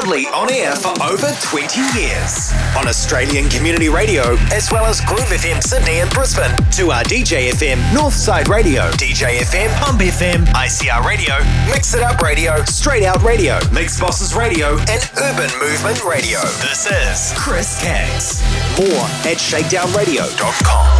proudly on air for over 20 years on Australian Community Radio, as well as Groove FM Sydney and Brisbane, to our DJ FM, Northside Radio, DJ FM, Pump FM, ICR Radio, Mix It Up Radio, Straight Out Radio, Mix Bosses Radio, and Urban Movement Radio. This is Chris Caggs. More at shakedownradio.com.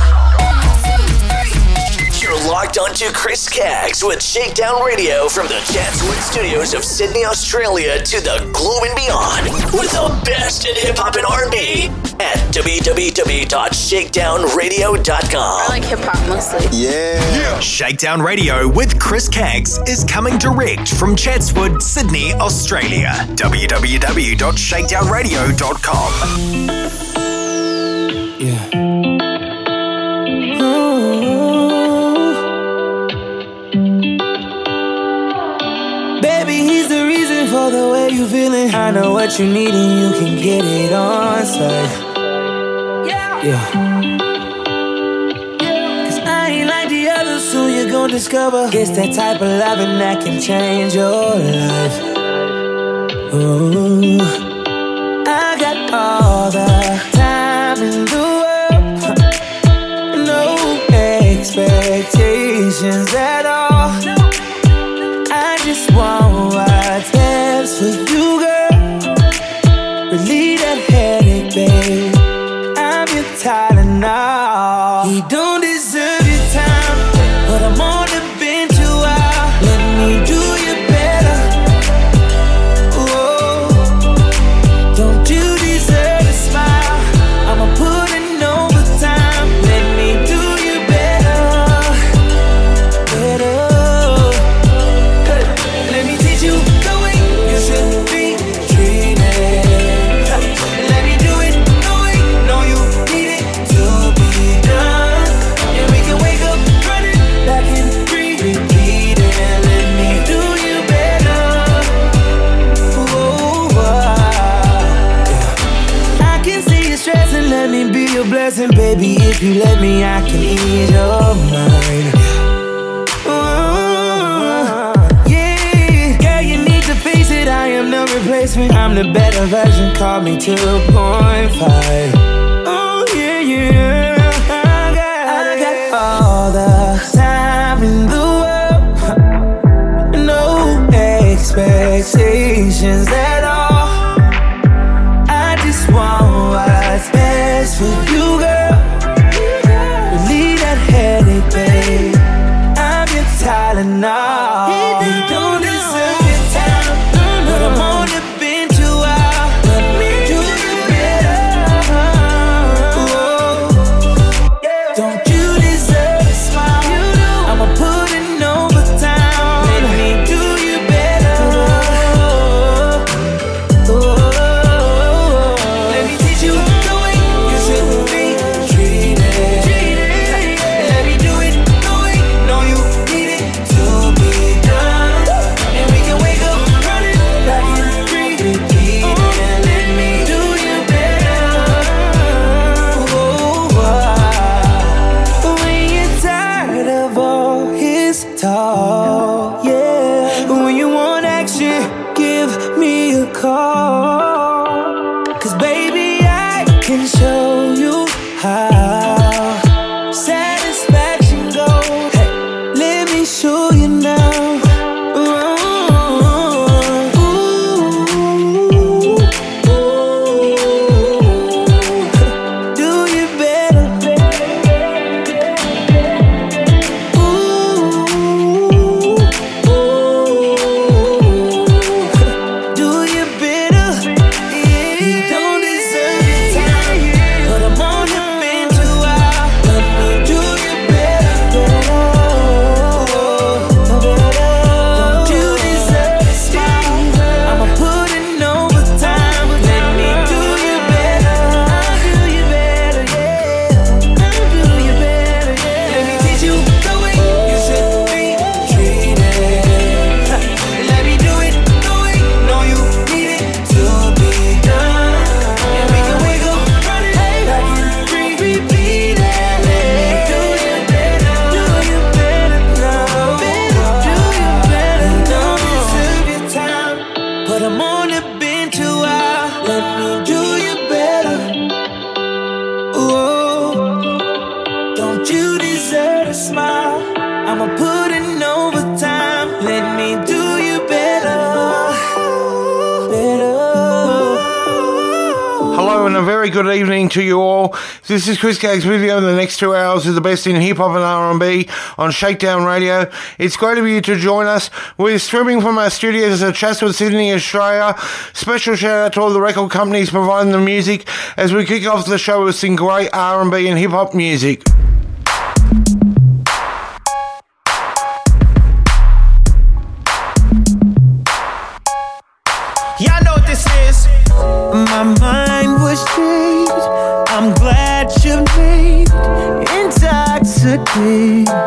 You're locked onto Chris Caggs with Shakedown Radio from the Chatswood Studios of Sydney, Australia to the gloom and beyond with the best in hip hop and R&B at www.shakedownradio.com. I like hip hop mostly. Yeah. yeah. Shakedown Radio with Chris Caggs is coming direct from Chatswood, Sydney, Australia. www.shakedownradio.com. Yeah. the way you feeling. I know what you need and you can get it on site. Yeah. Yeah. Cause I ain't like the others, soon you're gonna discover. It's that type of loving that can change your life. Ooh. I got all the time in the world. No expectations. Cause baby, I can show you how. This is Chris Caggs with you over the next two hours with the best in hip hop and R&B on Shakedown Radio. It's great of you to join us. We're streaming from our studios at Chatswood, Sydney, Australia. Special shout out to all the record companies providing the music as we kick off the show with some great R&B and hip hop music. Intoxicate.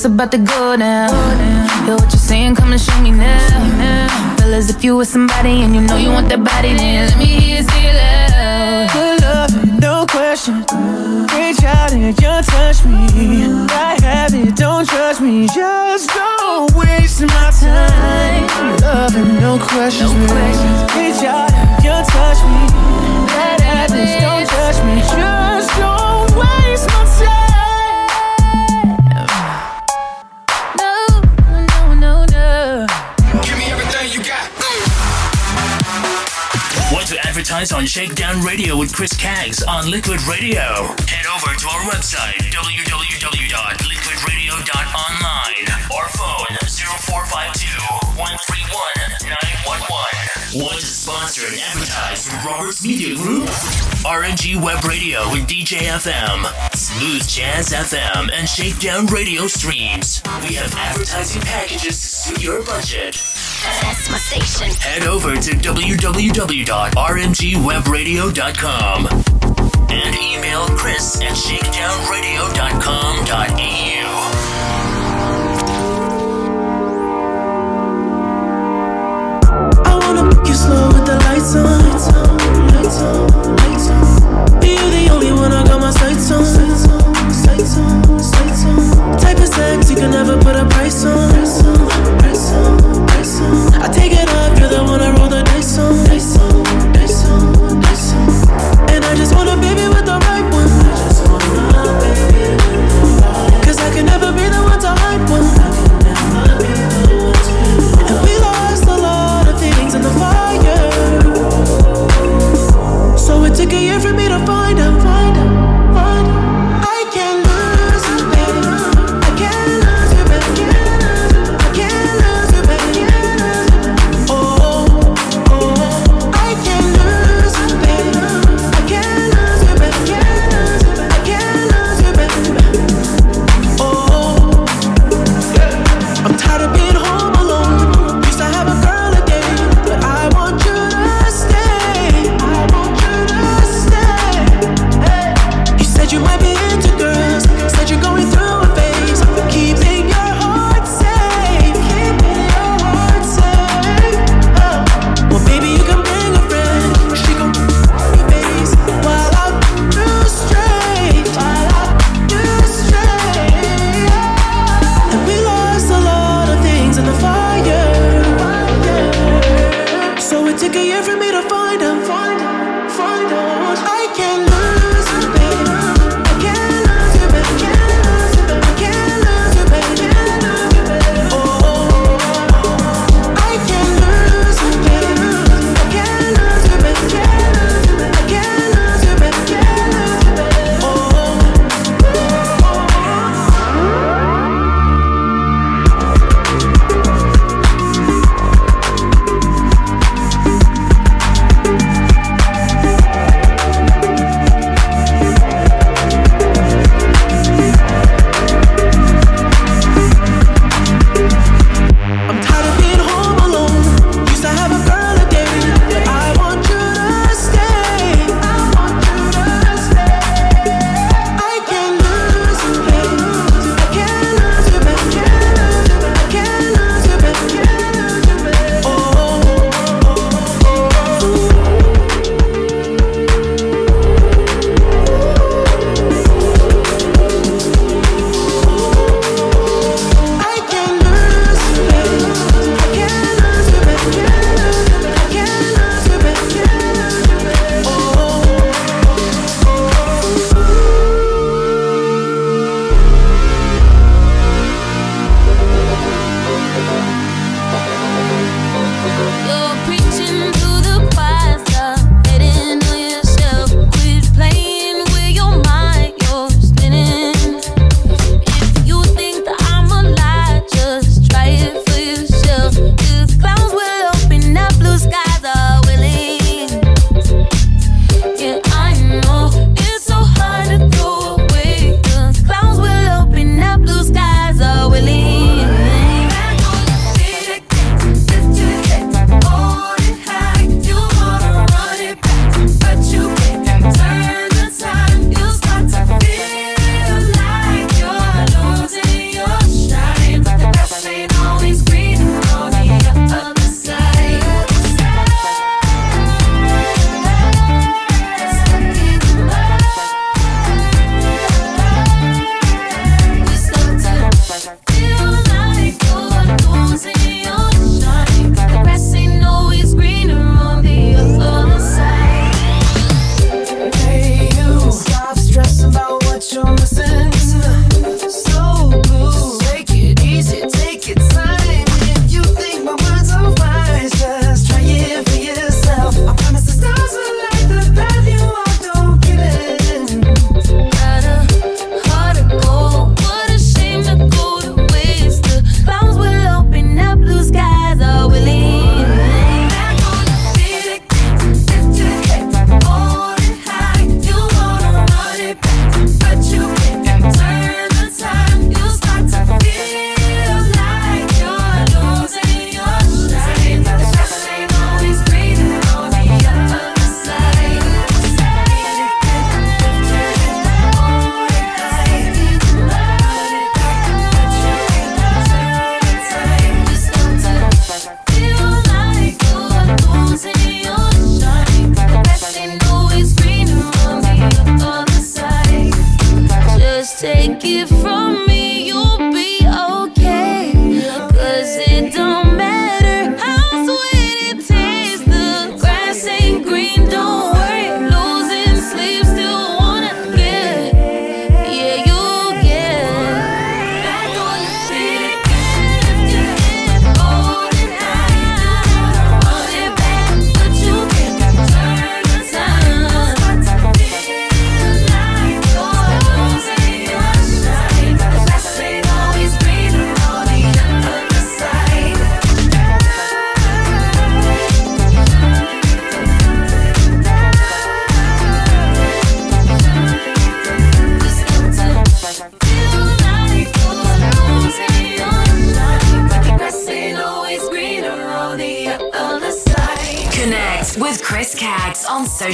It's about to go down. Hear what you're saying, come and show me now. Fellas, if you with somebody and you know you want that body, then let me hear you say it loud. Good love, no question. Reach out and you touch me. I have it, don't judge me. Just don't waste my time. Love and no questions, No questions. Reach out and you touch me. Bad habits, don't judge me. Just don't waste my time. Advertise on Shakedown Radio with Chris Caggs on Liquid Radio? Head over to our website, www.liquidradio.online or phone 0452 131 911. Want to sponsor and advertise with Roberts Media Group? RMG Web Radio with DJ FM, Smooth Jazz FM, and Shakedown Radio streams. We have advertising packages to suit your budget. That's my station. Head over to www.rmgwebradio.com and email chris at shakedownradio.com.au. I wanna make you slow with the lights on. Lights on, lights on. You the only one I got my sights on. Sights on, sights on, sights on. Type of sex you can never put a. Price on,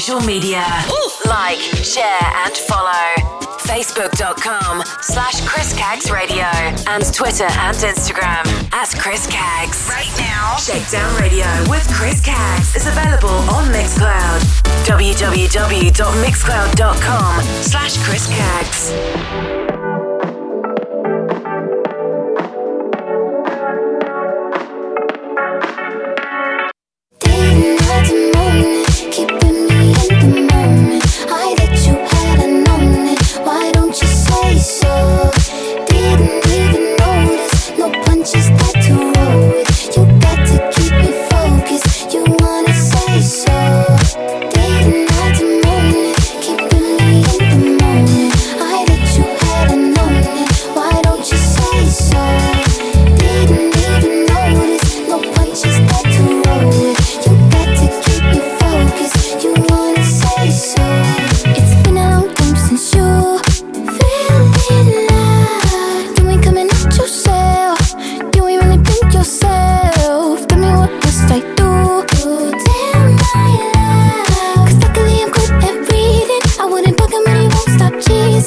social media. Ooh. Like, share, and follow. Facebook.com slash Chris Caggs Radio and Twitter and Instagram at Chris Caggs. Right now, Shakedown Radio with Chris Caggs is available on Mixcloud. www.mixcloud.com slash Chris Caggs.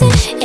it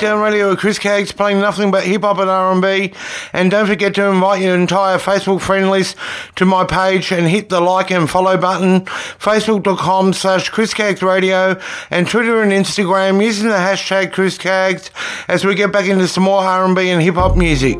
Breakdown Radio with Chris Caggs playing nothing but hip hop and R&B. And don't forget to invite your entire Facebook friend list to my page and hit the like and follow button. Facebook.com slash Chris Caggs Radio and Twitter and Instagram using the hashtag Chris Caggs as we get back into some more R&B and hip hop music.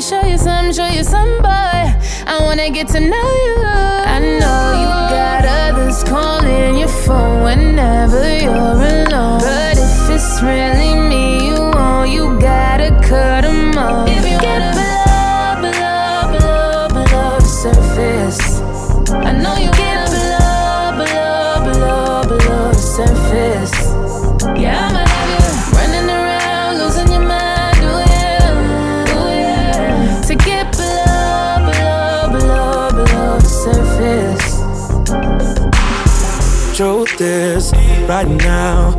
Show you some, show you some, boy. I wanna get to know you. I know you got others calling your phone whenever you're alone. But if it's really me you want, you gotta cut 'em off. Right now,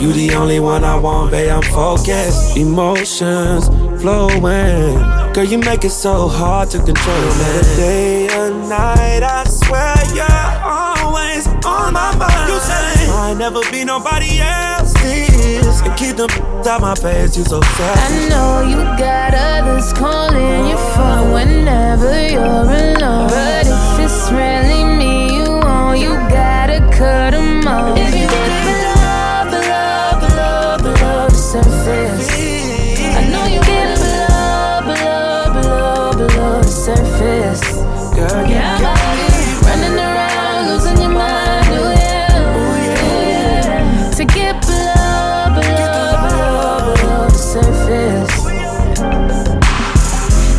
you the only one I want, babe. I'm focused. Emotions flowing. Girl, you make it so hard to control it. Day and night, I swear you're always on my mind. You say I never be nobody else. This and keep them out my face. You so sad. I know you got others calling your phone whenever you're alone. But if it's really me you want, you gotta cut 'em off. I know you get below, below, below, below the surface. Girl, Yeah, I'm running around, losing your mind, oh yeah, oh yeah. To get below, below, below, below the surface.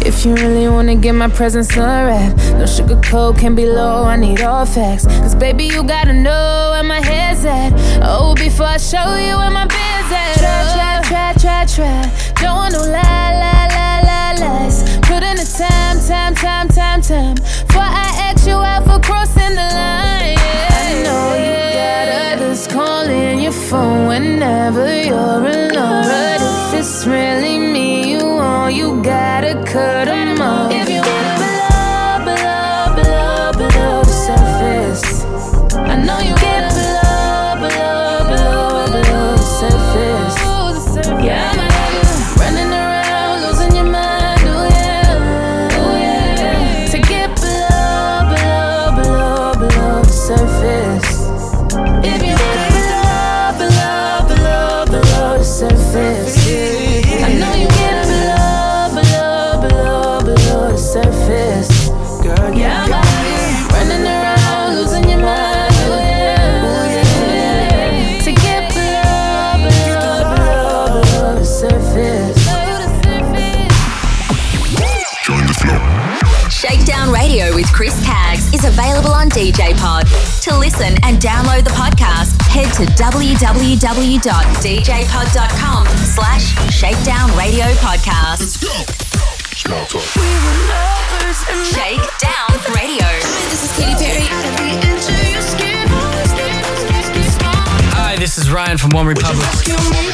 If you really wanna get my presence unwrapped, no sugar coat can be low. I need all facts. Cause baby, you gotta know where my head's at. Oh, before I show you where my bed's at. Try, try, try. Don't want no lie, lie, lie, lie, lies. Put in the time, time, time, time, time. Before I ask you out for crossing the line. Yeah. I know you got others calling your phone whenever you're alone. But if it's really me you want, you gotta cut 'em off. Listen and download the podcast, head to www.djpod.com slash Shakedown Radio Podcast. Let's go. Shakedown Radio. This is Katy Perry. Hi, this is Ryan from One Republic.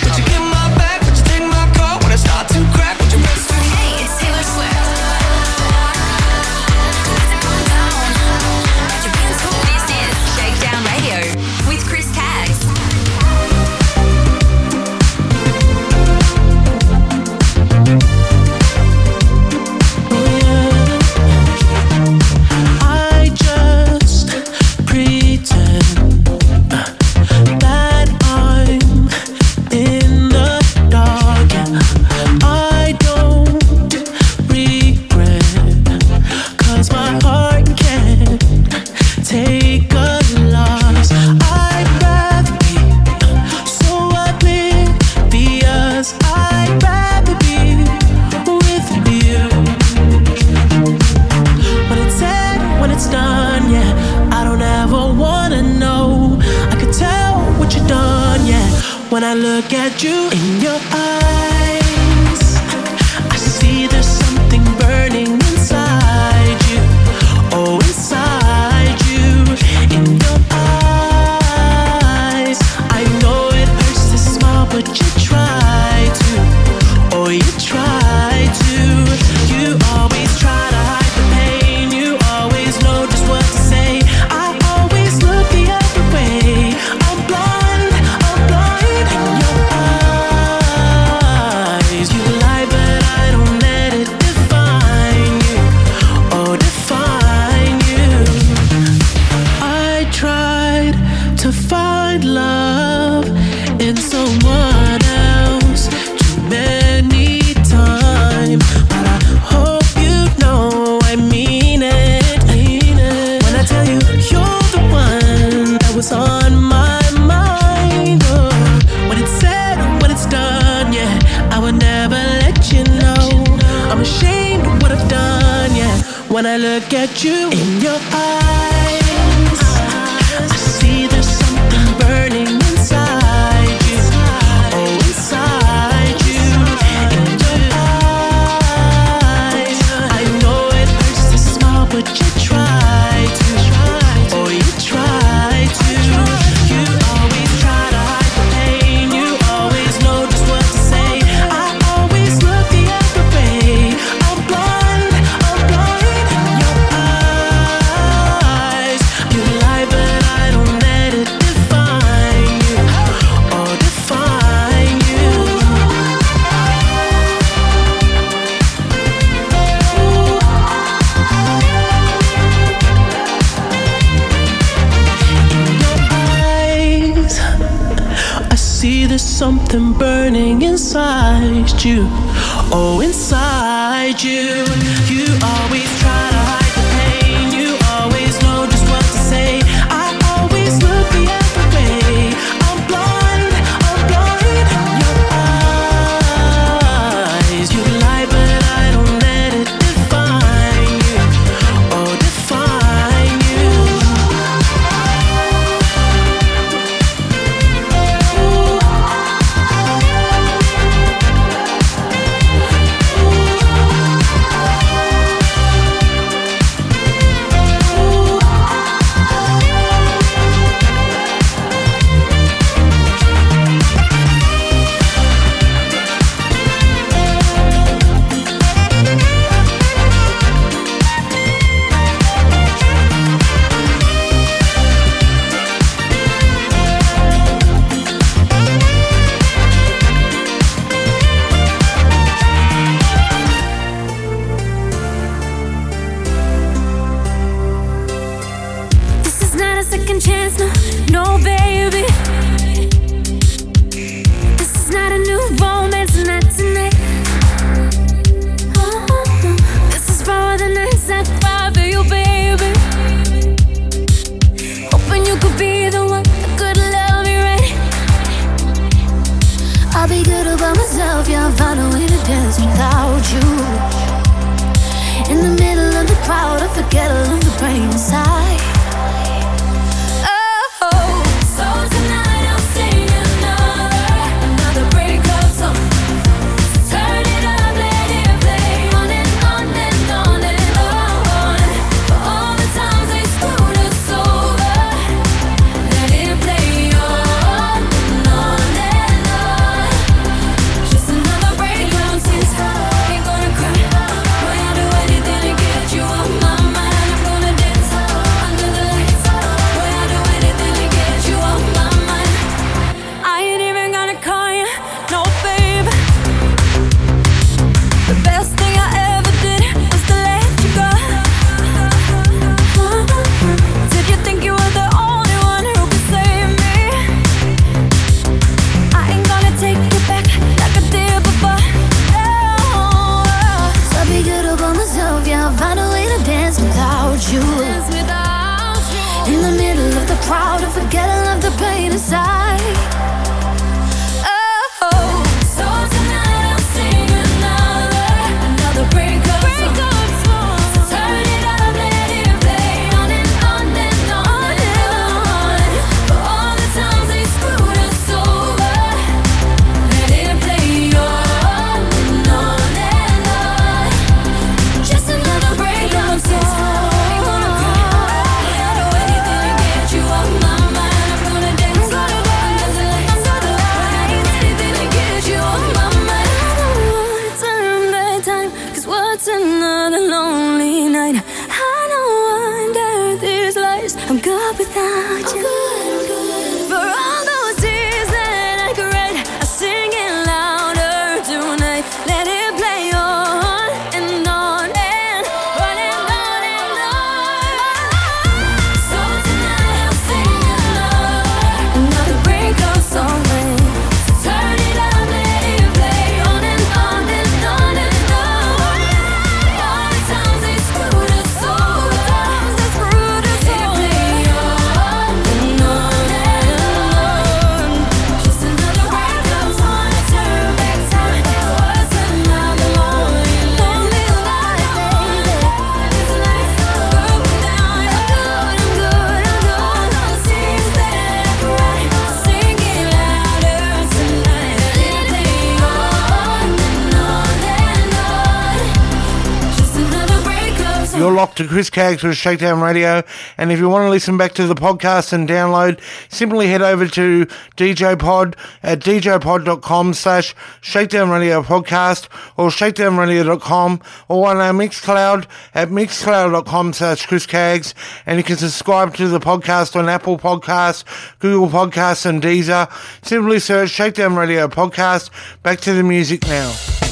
to Chris Caggs with Shakedown Radio. And if you want to listen back to the podcast and download, simply head over to DJ Pod at djpod.com slash Shakedown Radio Podcast or shakedownradio.com or on our Mixcloud at mixcloud.com slash Chris Caggs. And you can subscribe to the podcast on Apple Podcasts, Google Podcasts and Deezer. Simply search Shakedown Radio Podcast. Back to the music now.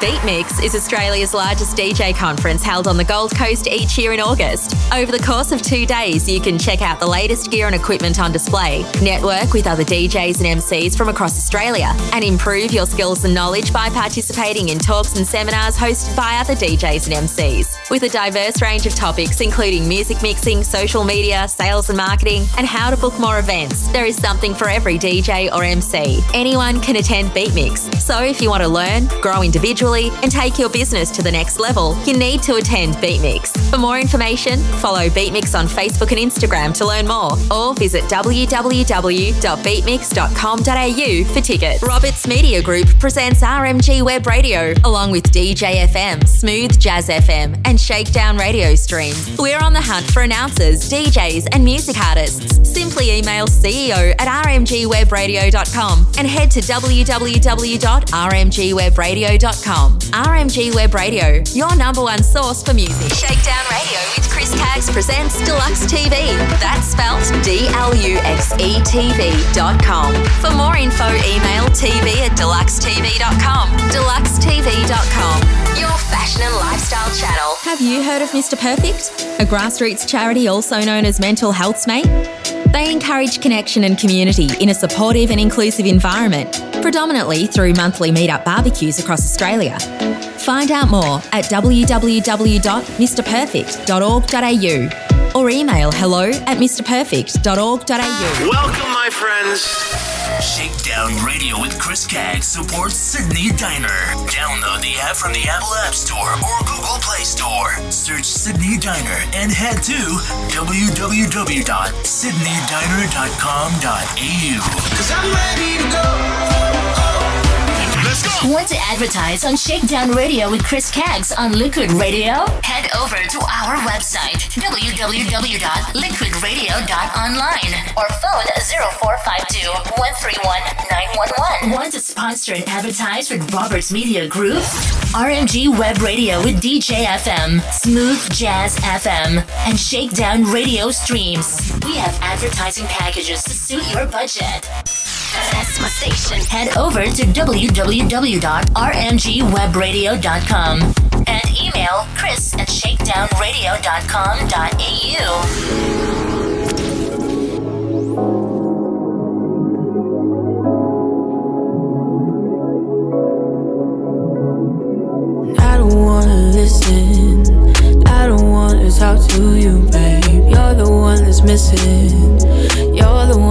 BeatMix is Australia's largest DJ conference held on the Gold Coast each year in August. Over the course of two days, you can check out the latest gear and equipment on display, network with other DJs and MCs from across Australia, and improve your skills and knowledge by participating in talks and seminars hosted by other DJs and MCs. With a diverse range of topics, including music mixing, social media, sales and marketing, and how to book more events, there is something for every DJ or MC. Anyone can attend BeatMix, So if you want to learn, grow individually, and take your business to the next level, you need to attend BeatMix. For more information, follow BeatMix on Facebook and Instagram to learn more, or visit www.beatmix.com.au for tickets. Roberts Media Group presents RMG Web Radio, along with DJ FM, Smooth Jazz FM, and Shakedown Radio streams. We're on the hunt for announcers, DJs, and music artists. Simply email CEO at rmgwebradio.com and head to www.rmgwebradio.com. RMG Web Radio, your number one source for music. Shakedown Radio with Chris Caggs presents Deluxe TV. That's spelt D L U X E TV.com. For more info, email tv at deluxetv.com. Deluxetv.com, your fashion and lifestyle channel. Have you heard of Mr. Perfect? A grassroots charity also known as Mental Health's Mate? They encourage connection and community in a supportive and inclusive environment, predominantly through monthly meetup barbecues across Australia. Find out more at www.mrperfect.org.au or email hello at mrperfect.org.au. Welcome, my friends. Shakedown Radio with Chris Caggs supports Sydney Diner. Download the app from the Apple App Store or Google Play Store. Search Sydney Diner and head to www.sydneydiner.com.au. Cause I'm ready to go. Want to advertise on Shakedown Radio with Chris Caggs on Liquid Radio? Head over to our website, www.liquidradio.online or phone 0452 131 911. Want to sponsor and advertise with Roberts Media Group? RMG Web Radio with DJ FM, Smooth Jazz FM, and Shakedown Radio streams. We have advertising packages to suit your budget. Station. Head over to www.rmgwebradio.com and email chris at shakedownradio.com.au. I don't wanna listen. I don't wanna talk to you, babe. You're the one that's missing.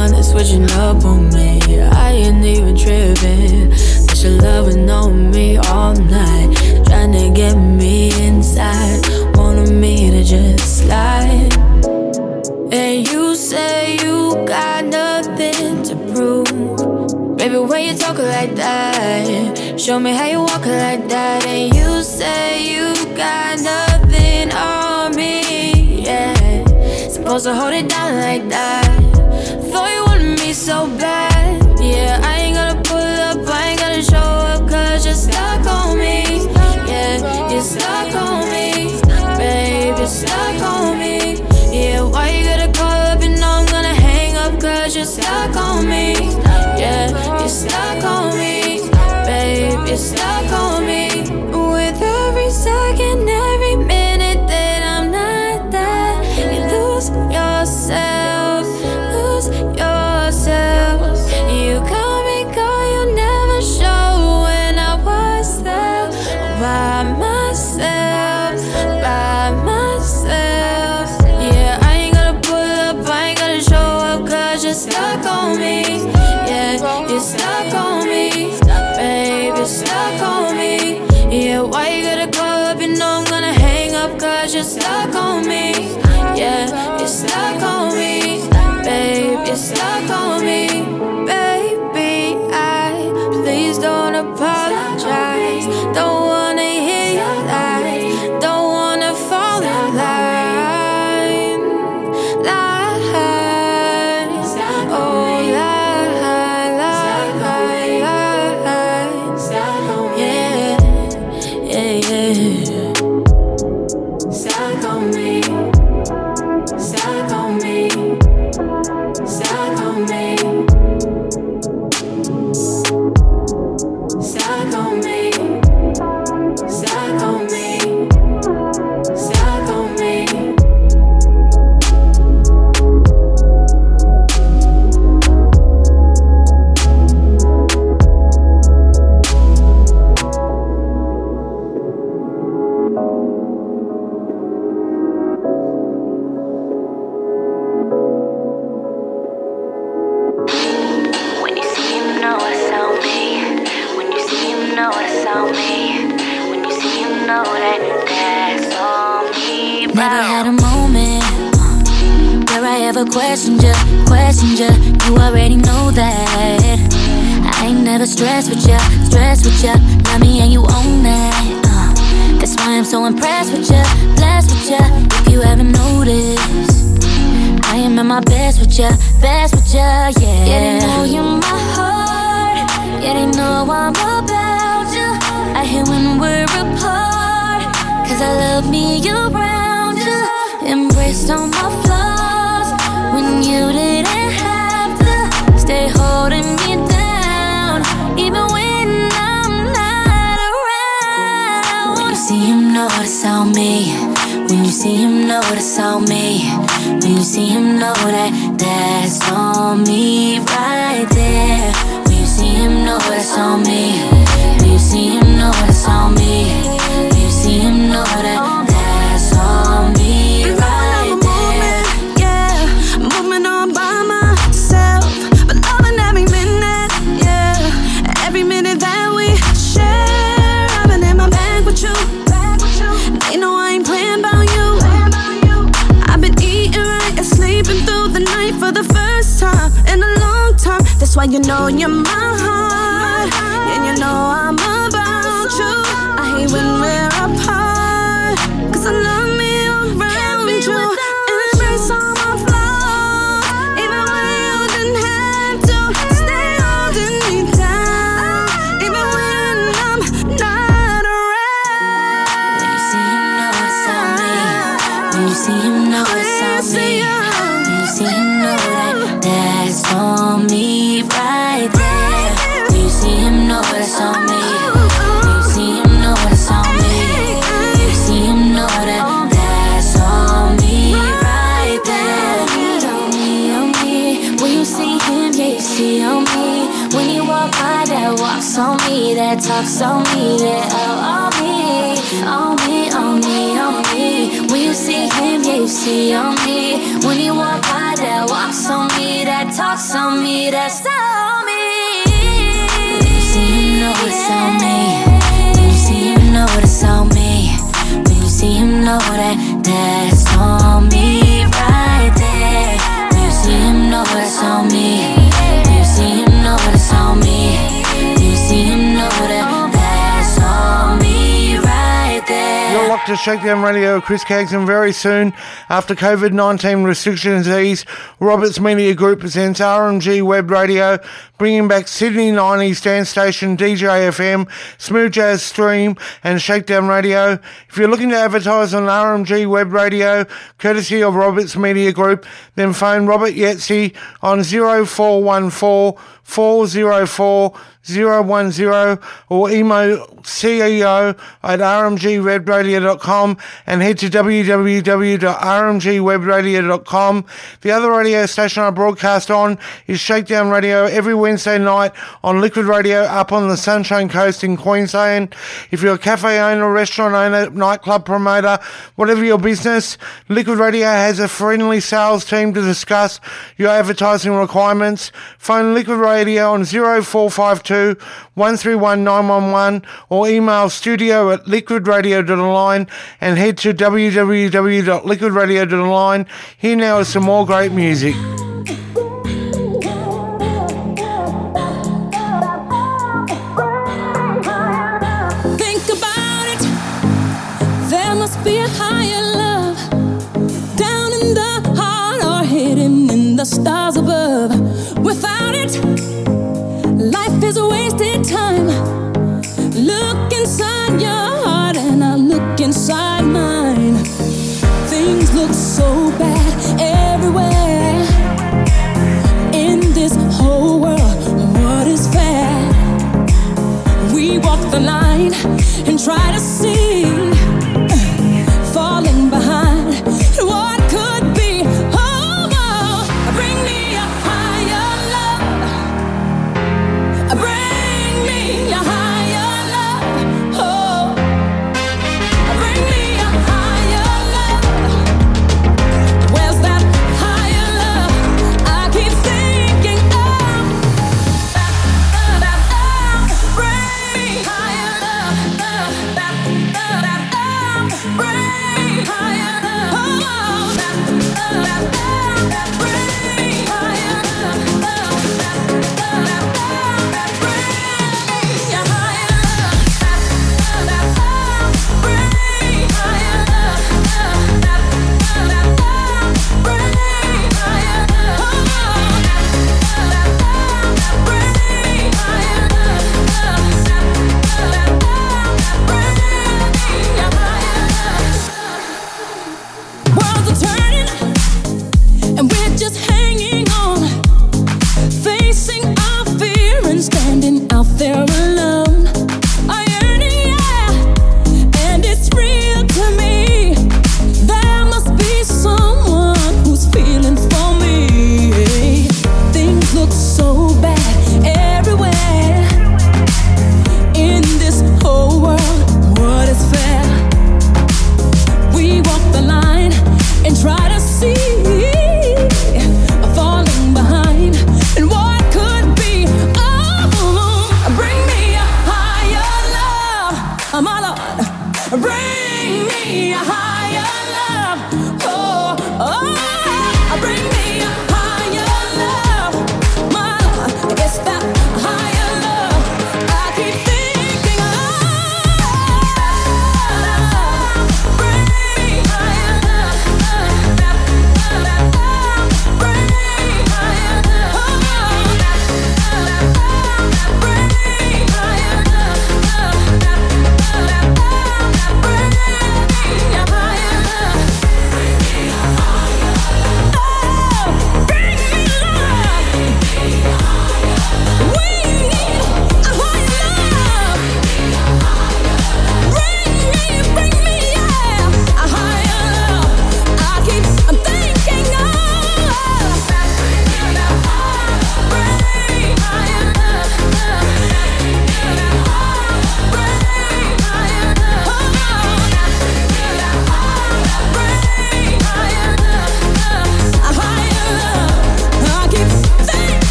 One that's switching up on me. I ain't even tripping. But your loving on me all night. Trying to get me inside. Wanting me to just slide. And you say you got nothing to prove. Baby, when you talk like that, show me how you walk like that. And you say you got nothing on me, yeah. Supposed to hold it down like that. Where I ever questioned you, questioned you. You already know that. I ain't never stressed with you, stressed with you. Love me and you own that. Uh, that's why I'm so impressed with you, blessed with you. If you haven't noticed, I am at my best with you, best with you, yeah. Yeah, they know you're my heart. Yeah, they know I'm about you. I hate when we're apart. Cause I love me around you. Embrace all my flaws. When you didn't have to stay holding me down. Even when I'm not around. When you see him, notice on me. Why you know you're my on me, yeah, oh, on me, on me, on me, on me. When you see him, yeah, you see on me. To Shakedown Radio, Chris Caggs, and very soon, after COVID 19 restrictions ease, Roberts Media Group presents RMG Web Radio, bringing back Sydney 90s dance station DJ FM, Smooth Jazz Stream, and Shakedown Radio. If you're looking to advertise on RMG Web Radio, courtesy of Roberts Media Group, then phone Robert Iezzi on 0414 404 010 or email CEO at rmgwebradio.com and head to www.rmgwebradio.com. The other radio station I broadcast on is Shakedown Radio every Wednesday night on Liquid Radio up on the Sunshine Coast in Queensland. If you're a cafe owner, restaurant owner, nightclub promoter, whatever your business, Liquid Radio has a friendly sales team to discuss your advertising requirements. Phone Liquid Radio on 0452 131 911 or email studio at liquidradio.online and head to www.liquidradio.online. Here now is some more great music. Try to see,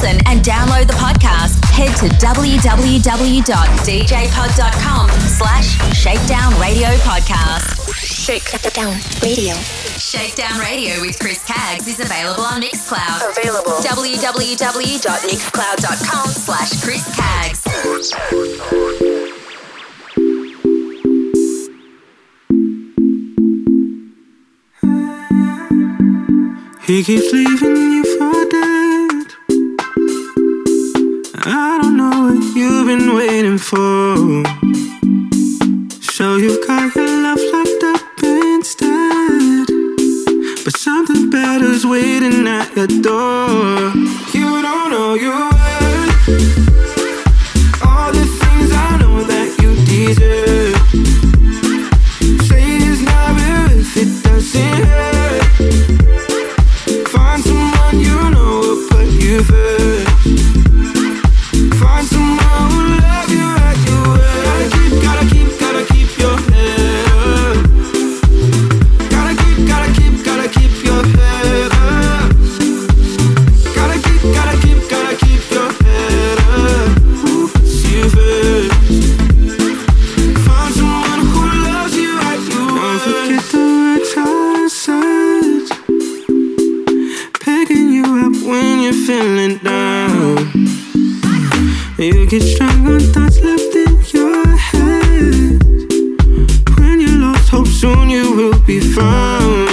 listen and download the podcast, head to www.djpod.com slash Shakedown Radio Podcast. Shakedown Radio. Shakedown Radio with Chris Caggs is available on Mixcloud. Available. www.mixcloud.com slash Chris Caggs. He keeps leaving you for. Up when you're feeling down. You get strong on thoughts left in your head. When you lost hope, soon you will be found.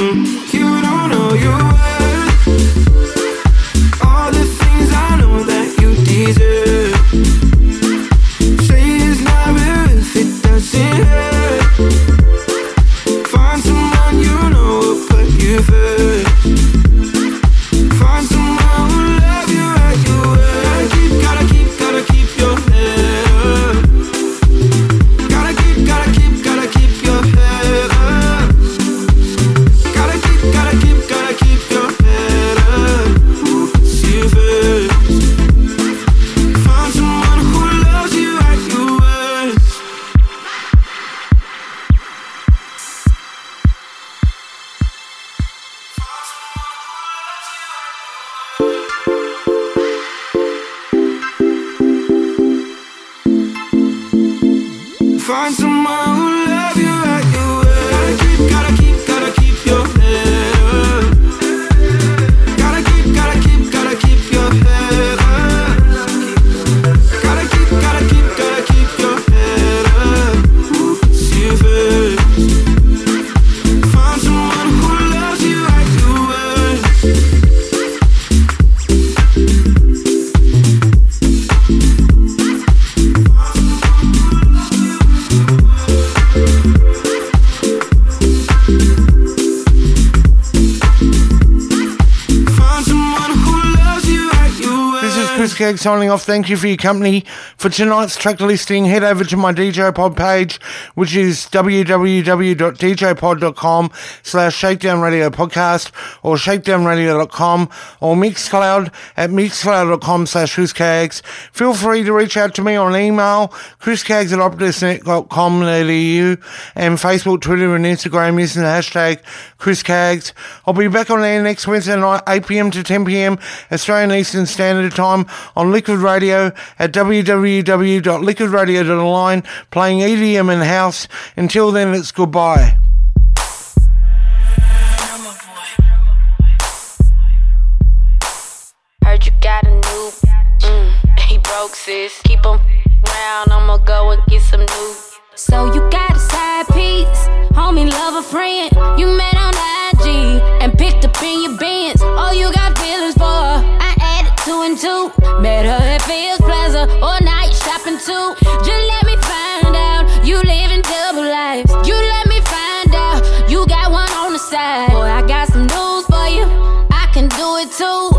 Signing off. Thank you for your company. For tonight's track listing, head over to my DJ Pod page, which is www.djpod.com slash shakedown radio podcast or shakedownradio.com or Mixcloud at mixcloud.com slash chriscaggs. Feel free to reach out to me on email, chriscaggs at optusnet.com.au and Facebook, Twitter and Instagram using the hashtag chriscaggs. I'll be back on air next Wednesday night, 8pm to 10pm Australian Eastern Standard Time on Liquid Radio at www.liquidradio.online playing EDM and house. Until then, it's goodbye. Heard you got a new, mm, he broke sis. Keep him around, I'ma go and get some new. So you got a side piece, homie, love a friend. You met on IG and picked up in your Benz. Oh, you got feelings for. I added two and two. Met her Fields Plaza or night shopping too. Just let me find out you living double lives. You let me find out you got one on the side. Boy, I got some news for you. I can do it too.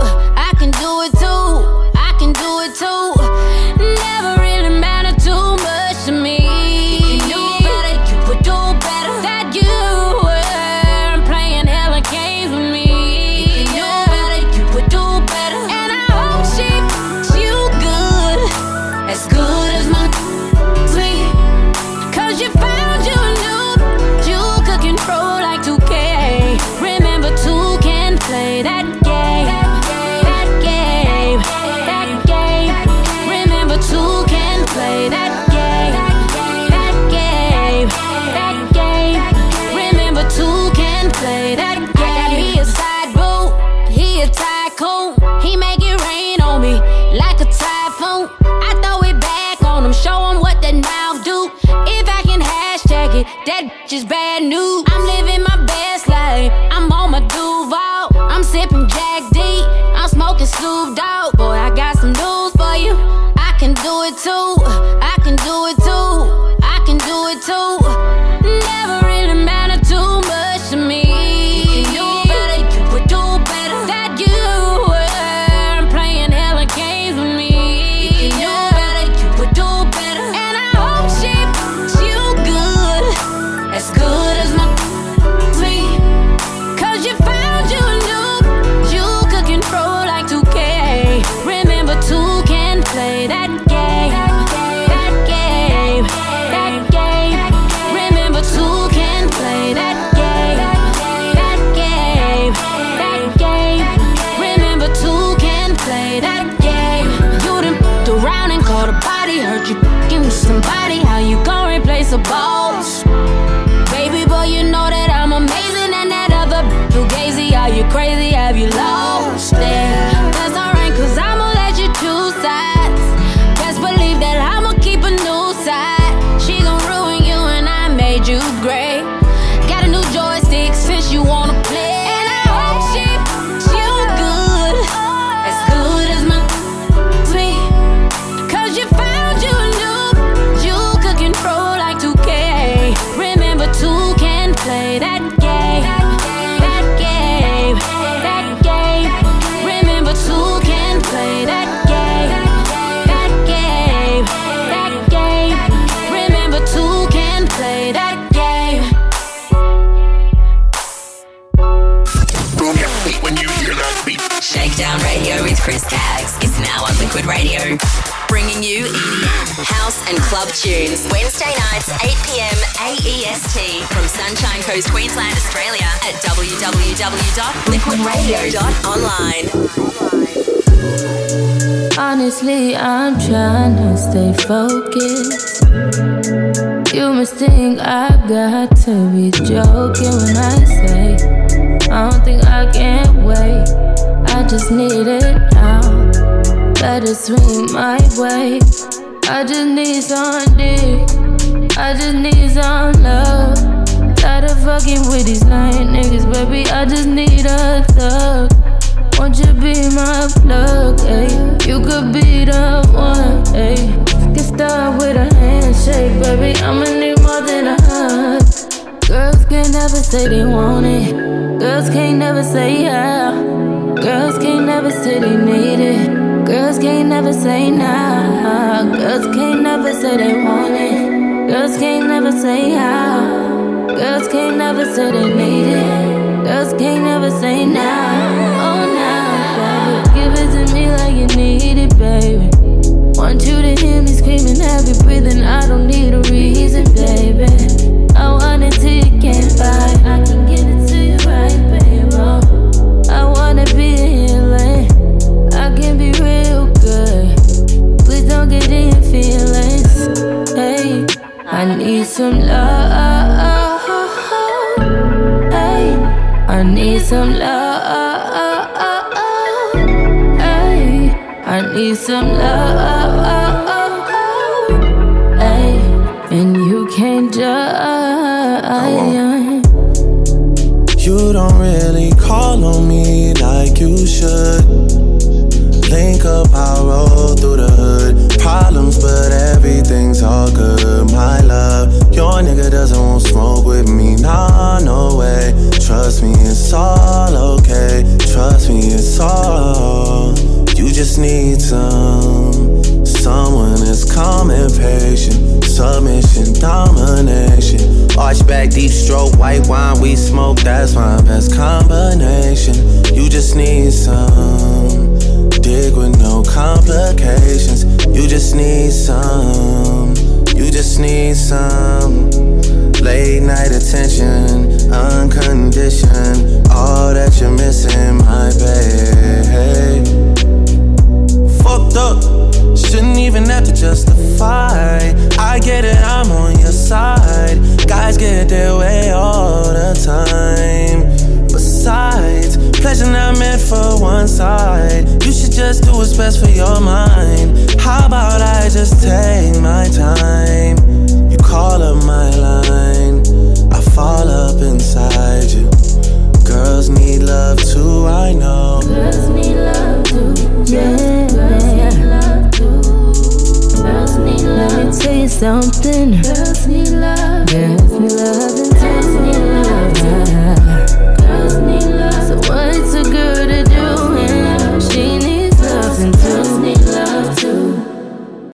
Do You EDM, house and club tunes. Wednesday nights, 8 p.m. AEST from Sunshine Coast, Queensland, Australia at www.liquidradio.online. Honestly, I'm trying to stay focused. You must think I got to be joking when I say I don't think I can wait. I just need it it swing my way. I just need some dick. I just need some love. Tired of fucking with these lying niggas, baby. I just need a thug. Won't you be my plug, ayy? You could be the one, ayy. Get started with a handshake, baby. I'ma need more than a hug. Girls can't never say they want it. Girls can't never say yeah. Girls can't never say they need it. Girls can't never say nah. Girls can't never say they want it. Girls can't never say how. Girls can't never say they need it. Girls can't never say nah. Oh nah, baby. Give it to me like you need it, baby. Want you to hear me screaming, heavy breathing. I don't need a reason, baby. I want it till you can't fight. I can need some love. Hey, I need some love. Hey, I need some love. Hey, and you can't judge. You don't really call on me like you should. Link up, I roll through the hood. Problems, but everything's all good. My nigga doesn't want smoke with me. Nah, no way. Trust me, it's all okay. Trust me, it's all. You just need some. Someone is calm and patient. Submission, domination. Arch back, deep stroke, white wine, we smoke. That's my best combination. You just need some. Dig with no complications. You just need some. You just need some. Late night attention, unconditioned. All that you're missing, my babe. Fucked up, shouldn't even have to justify. I get it, I'm on your side. Guys get their way all the time. Besides, Pleasure not meant for one side. You should just do what's best for your mind. How about I just take my time? You call up my line, I fall up inside you. Girls need love too, I know. Girls need love too, yeah. Girls need love too. Girls need love. Let me tell you something. Girls need love. Girls need love.